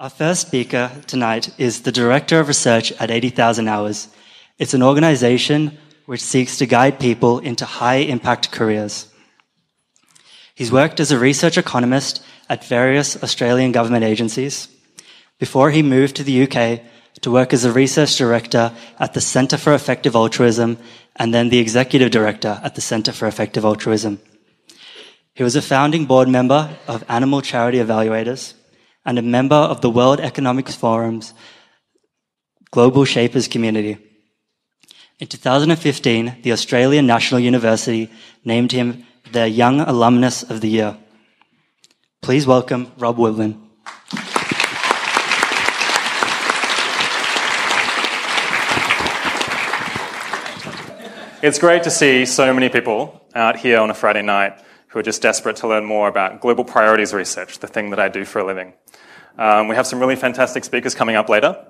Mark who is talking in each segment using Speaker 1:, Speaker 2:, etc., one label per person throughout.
Speaker 1: Our first speaker tonight is the Director of Research at 80,000 Hours. It's an organization which seeks to guide people into high impact careers. He's worked as a research economist at various Australian government agencies before he moved to the UK to work as a research director at the Centre for Effective Altruism and then the executive director at the Centre for Effective Altruism. He was a founding board member of Animal Charity Evaluators and a member of the World Economic Forum's Global Shapers community. In 2015, the Australian National University named him their Young Alumnus of the Year. Please welcome Rob Wiblin.
Speaker 2: It's great to see so many people out here on a Friday night who are just desperate to learn more about global priorities research, the thing that I do for a living. Um, we have some really fantastic speakers coming up later,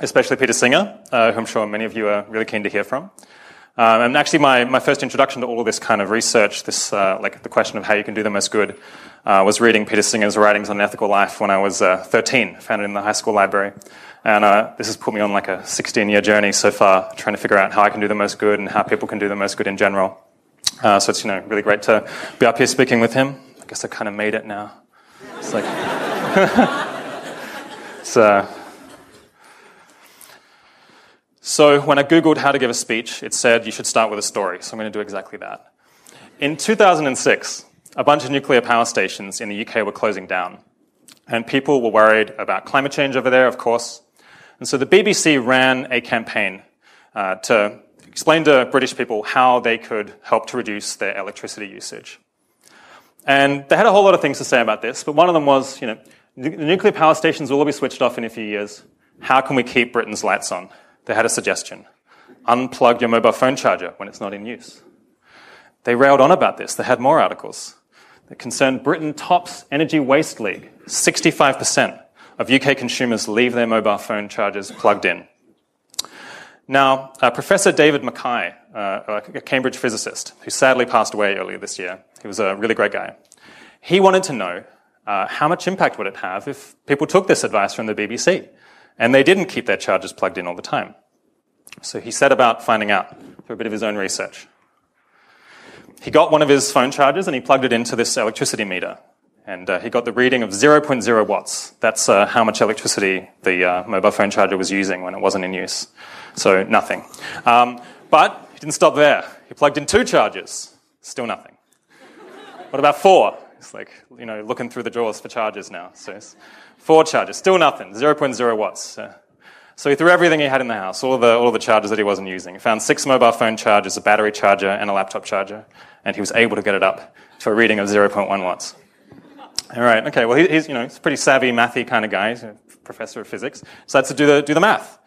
Speaker 2: especially Peter Singer, uh, who I'm sure many of you are really keen to hear from. Um, and actually, my, my first introduction to all of this kind of research, this uh, like the question of how you can do the most good, uh, was reading Peter Singer's writings on ethical life when I was uh, 13, found it in the high school library. And uh, this has put me on like a 16 year journey so far, trying to figure out how I can do the most good and how people can do the most good in general. Uh, so it's you know really great to be up here speaking with him. I guess I kind of made it now. It's like. Uh... So when I googled how to give a speech, it said you should start with a story. So I'm going to do exactly that. In 2006, a bunch of nuclear power stations in the UK were closing down, and people were worried about climate change over there, of course. And so the BBC ran a campaign uh, to explain to British people how they could help to reduce their electricity usage. And they had a whole lot of things to say about this, but one of them was, you know, the nuclear power stations will all be switched off in a few years. How can we keep Britain's lights on? They had a suggestion. Unplug your mobile phone charger when it's not in use. They railed on about this. They had more articles that concerned Britain tops energy waste league. 65% of UK consumers leave their mobile phone chargers plugged in. Now, uh, Professor David MacKay, uh, a Cambridge physicist who sadly passed away earlier this year, he was a really great guy. He wanted to know uh, how much impact would it have if people took this advice from the BBC and they didn't keep their chargers plugged in all the time. So he set about finding out through a bit of his own research. He got one of his phone chargers and he plugged it into this electricity meter and uh, he got the reading of 0.0 watts. That's uh, how much electricity the uh, mobile phone charger was using when it wasn't in use. So nothing. Um, but he didn't stop there. He plugged in two chargers. Still nothing. what about four? It's like, you know, looking through the drawers for chargers now. So four chargers. Still nothing. 0.0 watts. so he threw everything he had in the house, all the, all the chargers that he wasn't using. He found six mobile phone chargers, a battery charger, and a laptop charger. And he was able to get it up to a reading of 0.1 watts. All right, okay, well, he's, you know, he's a pretty savvy, mathy kind of guy. He's a professor of physics. So to do the, do the math.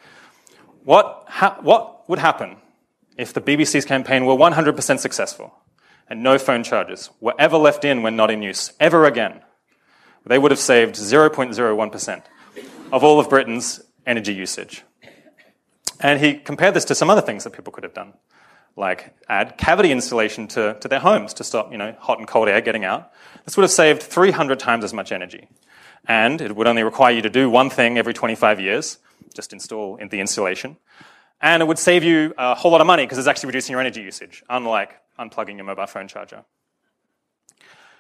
Speaker 2: What, ha- what would happen if the BBC's campaign were 100% successful and no phone charges were ever left in when not in use, ever again? They would have saved 0.01% of all of Britain's energy usage. And he compared this to some other things that people could have done like add cavity insulation to, to their homes to stop you know, hot and cold air getting out. This would have saved 300 times as much energy. And it would only require you to do one thing every 25 years, just install in the insulation. And it would save you a whole lot of money because it's actually reducing your energy usage, unlike unplugging your mobile phone charger.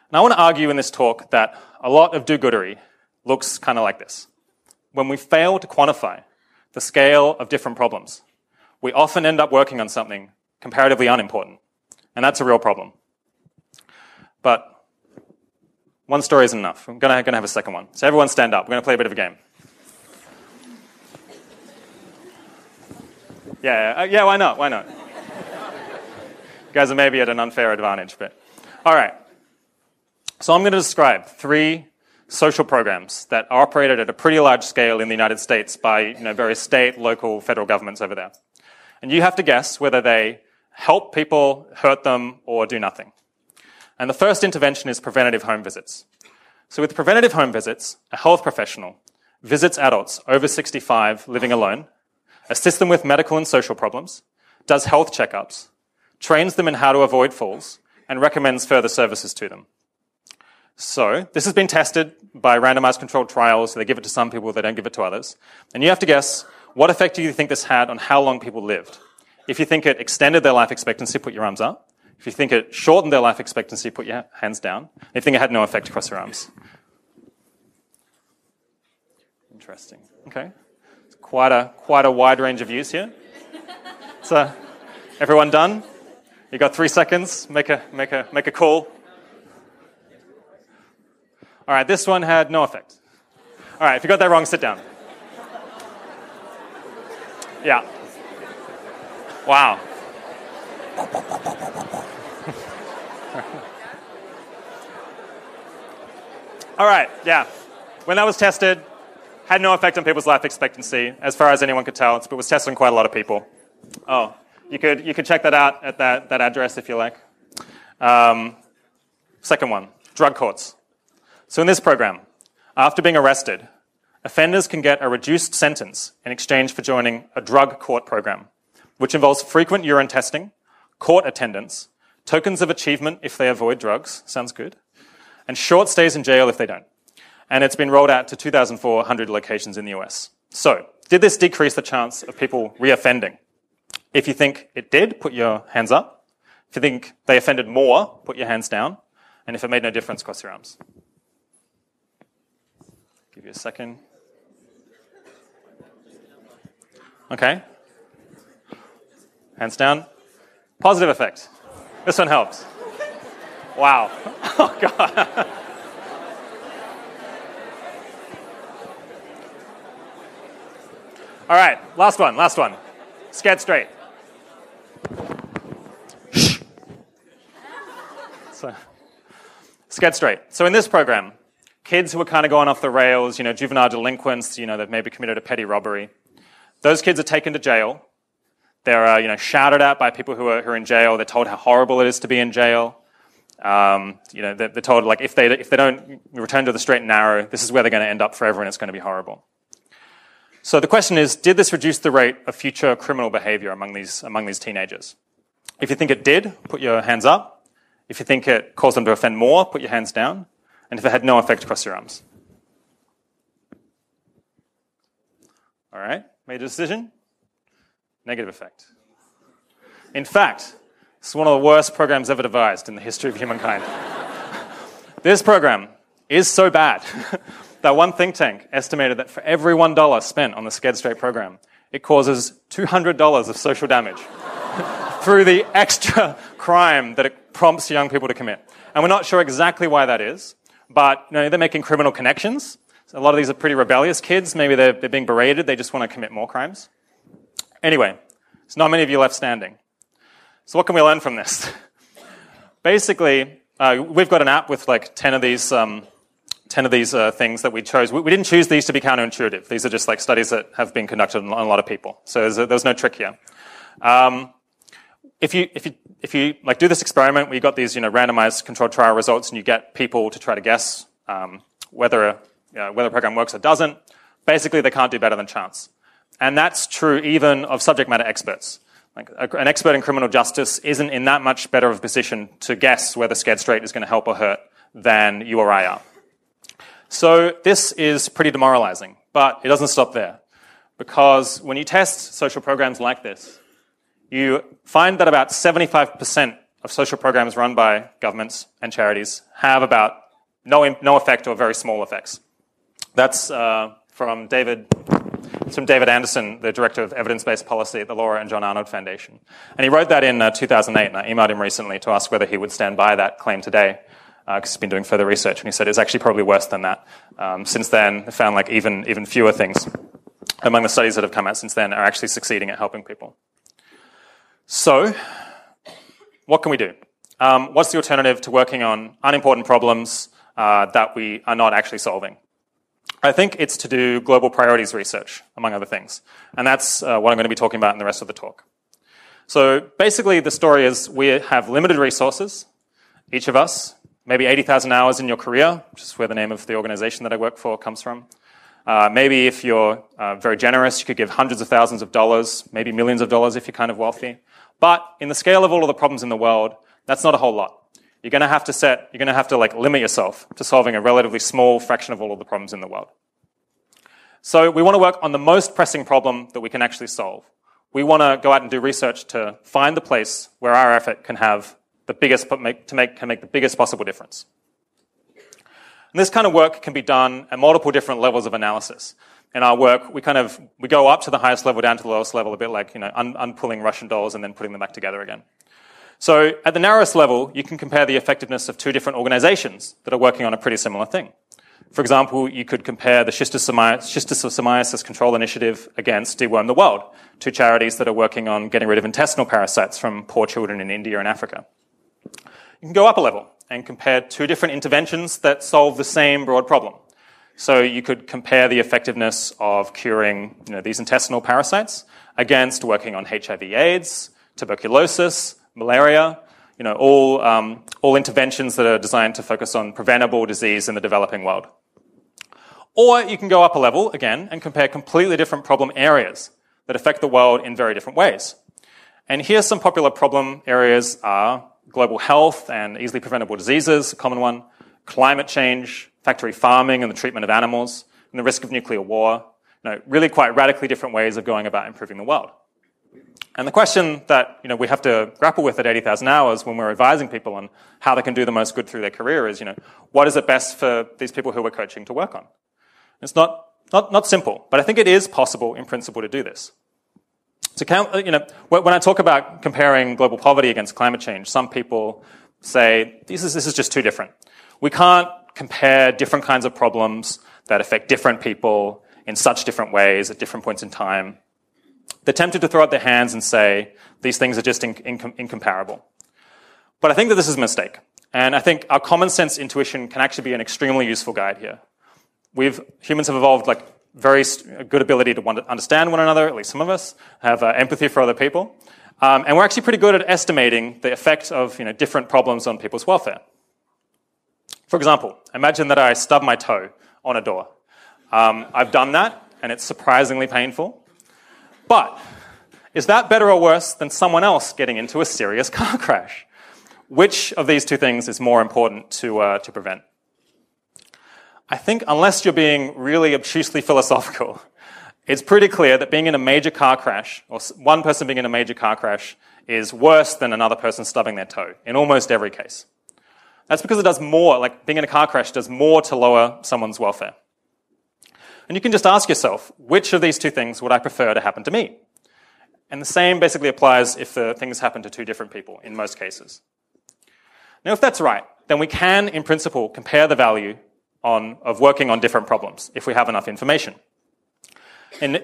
Speaker 2: And I want to argue in this talk that a lot of do-goodery looks kind of like this. When we fail to quantify the scale of different problems, we often end up working on something comparatively unimportant. And that's a real problem. But one story isn't enough. I'm going to have a second one. So everyone stand up. We're going to play a bit of a game. Yeah, uh, yeah, why not? Why not? you guys are maybe at an unfair advantage, but all right. So I'm going to describe three social programs that are operated at a pretty large scale in the United States by you know, various state, local, federal governments over there. And you have to guess whether they help people, hurt them, or do nothing. And the first intervention is preventative home visits. So with preventative home visits, a health professional visits adults over 65 living alone, assists them with medical and social problems, does health checkups, trains them in how to avoid falls, and recommends further services to them. So this has been tested by randomized controlled trials. They give it to some people, they don't give it to others. And you have to guess what effect do you think this had on how long people lived? If you think it extended their life expectancy, put your arms up. If you think it shortened their life expectancy, put your hands down. If you think it had no effect, cross your arms. Interesting. Okay. It's quite a, quite a wide range of views here. So, everyone done? You got three seconds. Make a, make a, make a call. All right, this one had no effect. All right, if you got that wrong, sit down. Yeah. Wow. All right, yeah. When that was tested, had no effect on people's life expectancy, as far as anyone could tell. It was tested on quite a lot of people. Oh, you could, you could check that out at that, that address if you like. Um, second one, drug courts. So in this program, after being arrested, offenders can get a reduced sentence in exchange for joining a drug court program, which involves frequent urine testing, court attendance, tokens of achievement if they avoid drugs, sounds good, and short stays in jail if they don't. And it's been rolled out to 2,400 locations in the US. So, did this decrease the chance of people reoffending? If you think it did, put your hands up. If you think they offended more, put your hands down. And if it made no difference, cross your arms. Give you a second. Okay. Hands down. Positive effect. This one helps. Wow. Oh, God. All right, last one, last one. Scared straight. so, scared straight. So in this program, kids who are kind of going off the rails, you know, juvenile delinquents, you know, they've maybe committed a petty robbery, those kids are taken to jail. They're, uh, you know, shouted at by people who are, who are in jail. They're told how horrible it is to be in jail. Um, you know, they're, they're, told like if they if they don't return to the straight and narrow, this is where they're going to end up forever, and it's going to be horrible. So the question is, did this reduce the rate of future criminal behavior among these among these teenagers? If you think it did, put your hands up. If you think it caused them to offend more, put your hands down. And if it had no effect, cross your arms. All right, made a decision. Negative effect. In fact, it's one of the worst programs ever devised in the history of humankind. this program is so bad that one think tank estimated that for every $1 spent on the Scared Straight program, it causes $200 of social damage through the extra crime that it prompts young people to commit. And we're not sure exactly why that is, but you know, they're making criminal connections. So a lot of these are pretty rebellious kids. Maybe they're, they're being berated. They just want to commit more crimes. Anyway, there's not many of you left standing. So what can we learn from this? Basically, uh, we've got an app with like 10 of these, um, 10 of these uh, things that we chose. We, we, didn't choose these to be counterintuitive. These are just like studies that have been conducted on, a lot of people. So there's, a, there's no trick here. Um, if you, if you, if you like do this experiment where you got these, you know, randomized controlled trial results and you get people to try to guess, um, whether, uh, whether a program works or doesn't, basically they can't do better than chance. And that's true even of subject matter experts. Like an expert in criminal justice isn't in that much better of a position to guess whether Scared Straight is going to help or hurt than you or I are. So this is pretty demoralizing, but it doesn't stop there. Because when you test social programs like this, you find that about 75% of social programs run by governments and charities have about no, no effect or very small effects. That's uh, from David it's from David Anderson, the director of evidence-based policy at the Laura and John Arnold Foundation. And he wrote that in uh, 2008, and I emailed him recently to ask whether he would stand by that claim today, because uh, he's been doing further research, and he said it's actually probably worse than that. Um, since then, they found like even, even fewer things among the studies that have come out since then are actually succeeding at helping people. So, what can we do? Um, what's the alternative to working on unimportant problems uh, that we are not actually solving? I think it's to do global priorities research, among other things. And that's uh, what I'm going to be talking about in the rest of the talk. So basically, the story is we have limited resources, each of us, maybe 80,000 hours in your career, which is where the name of the organization that I work for comes from. Uh, maybe if you're uh, very generous, you could give hundreds of thousands of dollars, maybe millions of dollars if you're kind of wealthy. But in the scale of all of the problems in the world, that's not a whole lot. You're going to have to set, you're going to have to like limit yourself to solving a relatively small fraction of all of the problems in the world. So we want to work on the most pressing problem that we can actually solve. We want to go out and do research to find the place where our effort can have the biggest, to make, can make the biggest possible difference. And this kind of work can be done at multiple different levels of analysis. In our work, we kind of, we go up to the highest level, down to the lowest level, a bit like, you know, un- unpulling Russian dolls and then putting them back together again. So at the narrowest level, you can compare the effectiveness of two different organizations that are working on a pretty similar thing. For example, you could compare the schistosomiasis control initiative against Deworm the World, two charities that are working on getting rid of intestinal parasites from poor children in India and Africa. You can go up a level and compare two different interventions that solve the same broad problem. So you could compare the effectiveness of curing you know, these intestinal parasites against working on HIV/AIDS, tuberculosis, malaria, you know, all, um, all interventions that are designed to focus on preventable disease in the developing world. Or you can go up a level again and compare completely different problem areas that affect the world in very different ways. And here some popular problem areas are global health and easily preventable diseases, a common one, climate change, factory farming and the treatment of animals, and the risk of nuclear war. You know, really quite radically different ways of going about improving the world. And the question that you know, we have to grapple with at 80,000 hours when we're advising people on how they can do the most good through their career is, you know, what is it best for these people who we're coaching to work on? It's not, not, not simple, but I think it is possible in principle to do this. To count, uh, you know, when I talk about comparing global poverty against climate change, some people say this is, this is just too different. We can't compare different kinds of problems that affect different people in such different ways at different points in time. They're tempted to throw up their hands and say these things are just incomparable. But I think that this is a mistake. And I think our common sense intuition can actually be an extremely useful guide here. We've, humans have evolved like very good ability to understand one another, at least some of us, have uh, empathy for other people. Um, and we're actually pretty good at estimating the effect of you know, different problems on people's welfare. For example, imagine that I stub my toe on a door. Um, I've done that, and it's surprisingly painful. But is that better or worse than someone else getting into a serious car crash? Which of these two things is more important to, uh, to prevent? I think unless you're being really obtusely philosophical, it's pretty clear that being in a major car crash, or one person being in a major car crash, is worse than another person stubbing their toe in almost every case. That's because it does more, like being in a car crash does more to lower someone's welfare. And you can just ask yourself, which of these two things would I prefer to happen to me? And the same basically applies if the things happen to two different people in most cases. Now, if that's right, then we can, in principle, compare the value on, of working on different problems if we have enough information. And,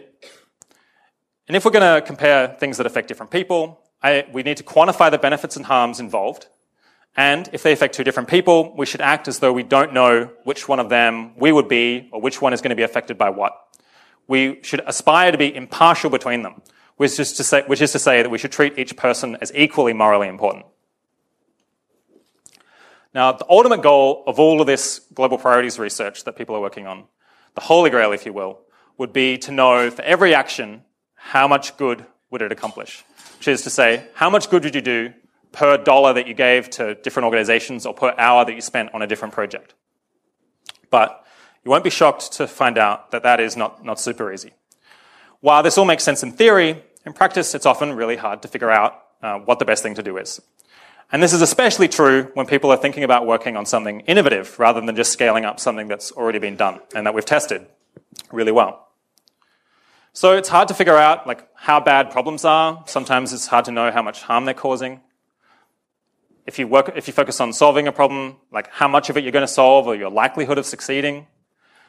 Speaker 2: and if we're going to compare things that affect different people, I, we need to quantify the benefits and harms involved. And if they affect two different people, we should act as though we don't know which one of them we would be or which one is going to be affected by what. We should aspire to be impartial between them, which is to say, which is to say that we should treat each person as equally morally important. Now, the ultimate goal of all of this global priorities research that people are working on, the holy grail, if you will, would be to know for every action how much good would it accomplish. Which is to say, how much good would you do per dollar that you gave to different organizations or per hour that you spent on a different project? But you won't be shocked to find out that that is not, not super easy. While this all makes sense in theory, in practice, it's often really hard to figure out uh, what the best thing to do is. And this is especially true when people are thinking about working on something innovative rather than just scaling up something that's already been done and that we've tested really well. So it's hard to figure out like how bad problems are. Sometimes it's hard to know how much harm they're causing. If you work, if you focus on solving a problem, like how much of it you're going to solve or your likelihood of succeeding,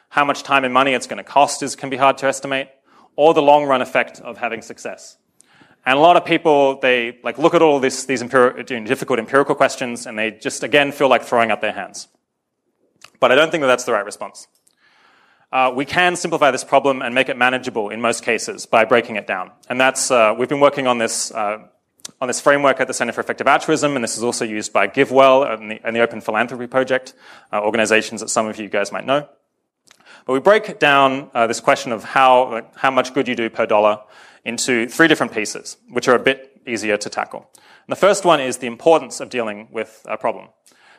Speaker 2: how much time and money it's going to cost is, can be hard to estimate, or the long run effect of having success. And a lot of people, they like look at all this, these difficult empirical questions and they just again feel like throwing up their hands. But I don't think that that's the right response. Uh, we can simplify this problem and make it manageable in most cases by breaking it down. And that's, uh, we've been working on this, uh, on this framework at the Center for Effective Altruism, and this is also used by GiveWell and the, and the Open Philanthropy Project, uh, organizations that some of you guys might know. But we break down uh, this question of how, like, how much good you do per dollar into three different pieces, which are a bit easier to tackle. And the first one is the importance of dealing with a problem.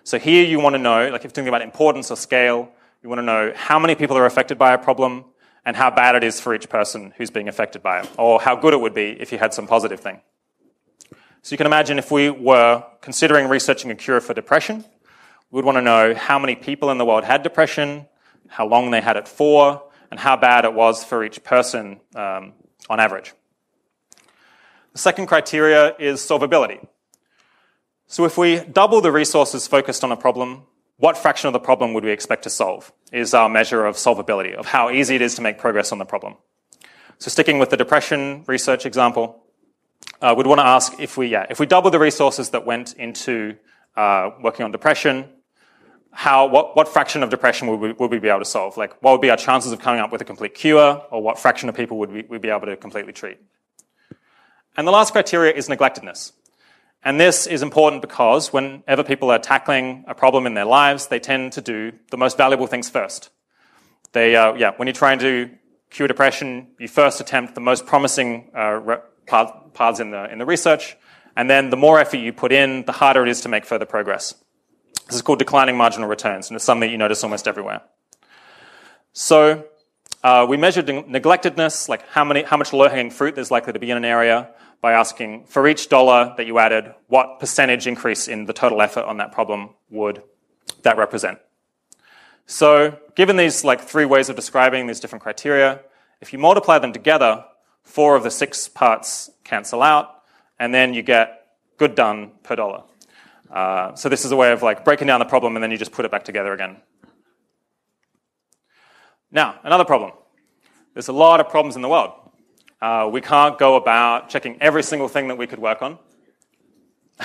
Speaker 2: So here you want to know, like if you're thinking about importance or scale, you want to know how many people are affected by a problem and how bad it is for each person who's being affected by it, or how good it would be if you had some positive thing. So you can imagine if we were considering researching a cure for depression, we would want to know how many people in the world had depression, how long they had it for, and how bad it was for each person um, on average. The second criteria is solvability. So if we double the resources focused on a problem, what fraction of the problem would we expect to solve is our measure of solvability, of how easy it is to make progress on the problem. So sticking with the depression research example, uh, we'd want to ask if we, yeah, if we double the resources that went into uh, working on depression, how, what, what fraction of depression would we, would we be able to solve? Like, what would be our chances of coming up with a complete cure, or what fraction of people would we, be able to completely treat? And the last criteria is neglectedness. And this is important because whenever people are tackling a problem in their lives, they tend to do the most valuable things first. They, uh, yeah, when you're trying to cure depression, you first attempt the most promising uh, paths in the, in the research, and then the more effort you put in, the harder it is to make further progress. This is called declining marginal returns, and it's something you notice almost everywhere. So uh, we measured neglectedness, like how, many, how much low-hanging fruit there's likely to be in an area, by asking for each dollar that you added, what percentage increase in the total effort on that problem would that represent? So given these like three ways of describing these different criteria, if you multiply them together, four of the six parts cancel out, and then you get good done per dollar. Uh, so this is a way of like breaking down the problem and then you just put it back together again. Now, another problem. There's a lot of problems in the world. Uh, we can't go about checking every single thing that we could work on.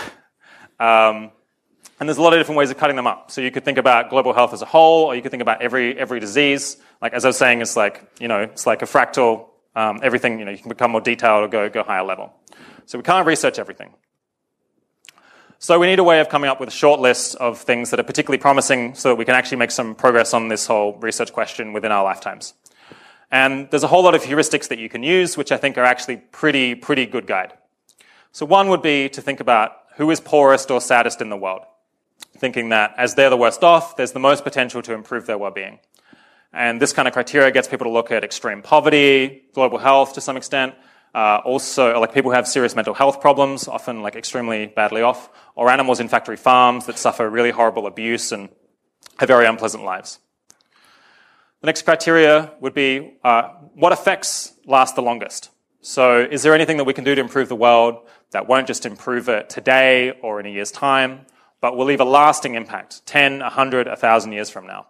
Speaker 2: um, and there's a lot of different ways of cutting them up. So you could think about global health as a whole, or you could think about every, every disease. Like, as I was saying, it's like, you know, it's like a fractal. Um, everything, you know, you can become more detailed or go, go higher level. So we can't research everything. So we need a way of coming up with a short list of things that are particularly promising so that we can actually make some progress on this whole research question within our lifetimes. And there's a whole lot of heuristics that you can use, which I think are actually pretty, pretty good guide. So one would be to think about who is poorest or saddest in the world, thinking that as they're the worst off, there's the most potential to improve their well-being. And this kind of criteria gets people to look at extreme poverty, global health to some extent, uh, also like people who have serious mental health problems, often like extremely badly off, or animals in factory farms that suffer really horrible abuse and have very unpleasant lives. The next criteria would be uh, what effects last the longest? So, is there anything that we can do to improve the world that won't just improve it today or in a year's time, but will leave a lasting impact 10, 100, 1,000 years from now?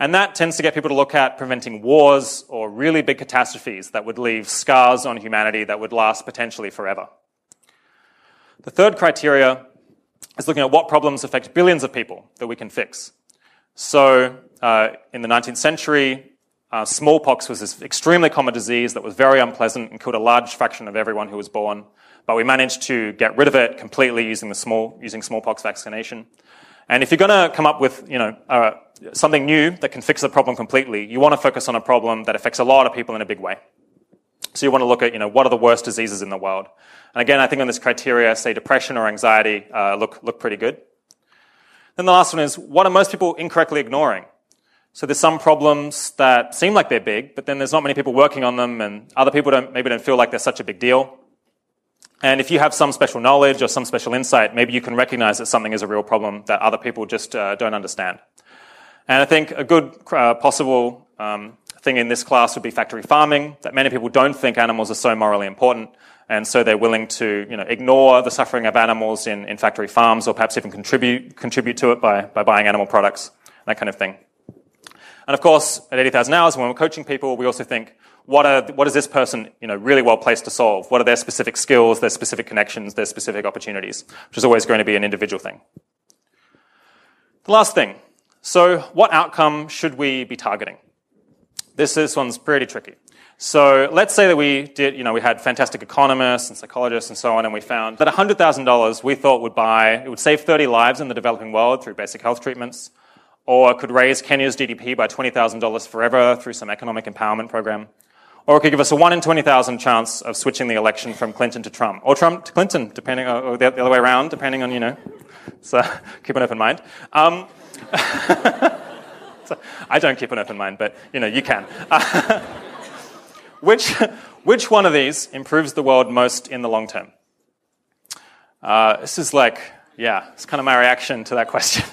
Speaker 2: And that tends to get people to look at preventing wars or really big catastrophes that would leave scars on humanity that would last potentially forever. The third criteria is looking at what problems affect billions of people that we can fix. So, uh, in the 19th century, uh, smallpox was this extremely common disease that was very unpleasant and killed a large fraction of everyone who was born. But we managed to get rid of it completely using the small using smallpox vaccination. And if you're going to come up with you know uh, something new that can fix the problem completely, you want to focus on a problem that affects a lot of people in a big way. So you want to look at you know what are the worst diseases in the world. And again, I think on this criteria, say depression or anxiety, uh, look look pretty good. Then the last one is what are most people incorrectly ignoring? So there's some problems that seem like they're big, but then there's not many people working on them, and other people don't, maybe don't feel like they're such a big deal. And if you have some special knowledge or some special insight, maybe you can recognize that something is a real problem that other people just uh, don't understand. And I think a good uh, possible um, thing in this class would be factory farming, that many people don't think animals are so morally important, and so they're willing to you know, ignore the suffering of animals in, in factory farms or perhaps even contribute, contribute to it by, by buying animal products, that kind of thing. And of course, at 80,000 hours, when we're coaching people, we also think, what, are, what is this person you know, really well placed to solve? What are their specific skills, their specific connections, their specific opportunities? Which is always going to be an individual thing. The last thing. So, what outcome should we be targeting? This, this one's pretty tricky. So let's say that we did, you know, we had fantastic economists and psychologists and so on, and we found that $100,000 we thought would buy, it would save 30 lives in the developing world through basic health treatments, or could raise Kenya's GDP by $20,000 forever through some economic empowerment program, or it could give us a 1 in 20,000 chance of switching the election from Clinton to Trump, or Trump to Clinton, depending, or the other way around, depending on, you know. So keep an open mind. Um, so I don't keep an open mind, but, you know, you can. Uh, which, which one of these improves the world most in the long term? Uh, this is like, yeah, it's kind of my reaction to that question.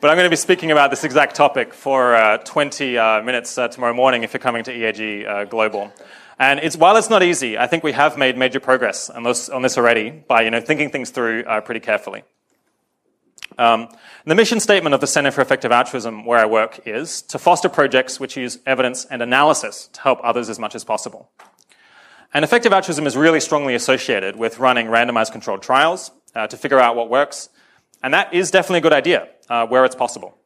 Speaker 2: But I'm going to be speaking about this exact topic for uh, 20 uh, minutes uh, tomorrow morning if you're coming to EAG uh, Global. And it's, while it's not easy, I think we have made major progress on this, on this already by you know, thinking things through uh, pretty carefully. Um, the mission statement of the Center for Effective Altruism, where I work, is to foster projects which use evidence and analysis to help others as much as possible. And effective altruism is really strongly associated with running randomized controlled trials uh, to figure out what works. And that is definitely a good idea uh, where it's possible.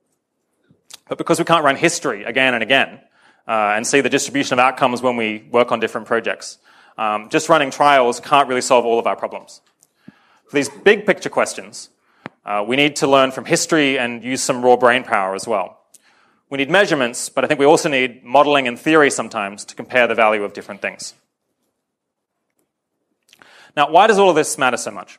Speaker 2: But because we can't run history again and again uh, and see the distribution of outcomes when we work on different projects, um, just running trials can't really solve all of our problems. For these big picture questions, uh, we need to learn from history and use some raw brain power as well. We need measurements, but I think we also need modeling and theory sometimes to compare the value of different things. Now, why does all of this matter so much?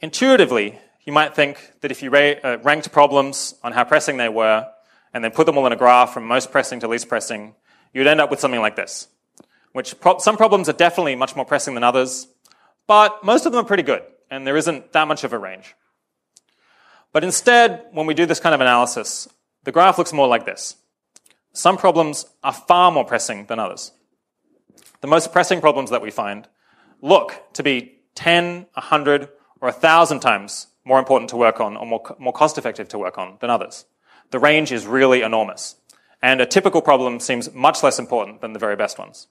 Speaker 2: Intuitively, you might think that if you uh, ranked problems on how pressing they were and then put them all in a graph from most pressing to least pressing, you'd end up with something like this. Which pro- some problems are definitely much more pressing than others, but most of them are pretty good, and there isn't that much of a range. But instead, when we do this kind of analysis, the graph looks more like this. Some problems are far more pressing than others. The most pressing problems that we find look to be 10, 100, or 1,000 times more important to work on or more, more cost effective to work on than others. The range is really enormous. And a typical problem seems much less important than the very best ones.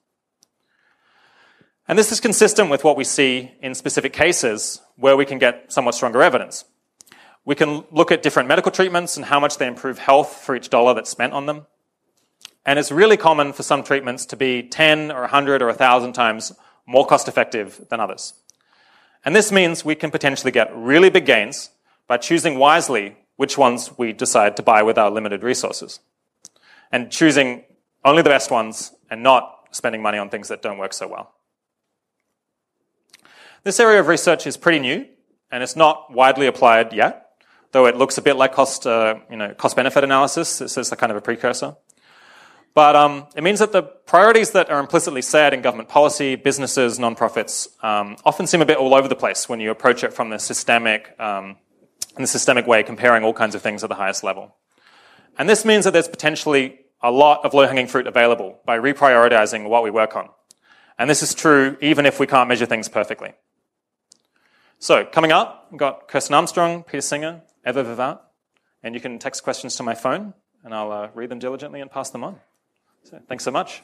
Speaker 2: And this is consistent with what we see in specific cases where we can get somewhat stronger evidence. We can look at different medical treatments and how much they improve health for each dollar that's spent on them. And it's really common for some treatments to be 10 or 100 or 1,000 times more cost effective than others. And this means we can potentially get really big gains by choosing wisely which ones we decide to buy with our limited resources. And choosing only the best ones and not spending money on things that don't work so well. This area of research is pretty new and it's not widely applied yet, though it looks a bit like cost, uh, you know, cost benefit analysis. This is a kind of a precursor. But um, it means that the priorities that are implicitly set in government policy, businesses, nonprofits, um, often seem a bit all over the place when you approach it from the systemic, um, in the systemic way, comparing all kinds of things at the highest level. And this means that there's potentially a lot of low-hanging fruit available by reprioritizing what we work on. And this is true even if we can't measure things perfectly. So, coming up, we've got Kirsten Armstrong, Peter Singer, Eva Vivalt, and you can text questions to my phone, and I'll uh, read them diligently and pass them on. So thanks so much.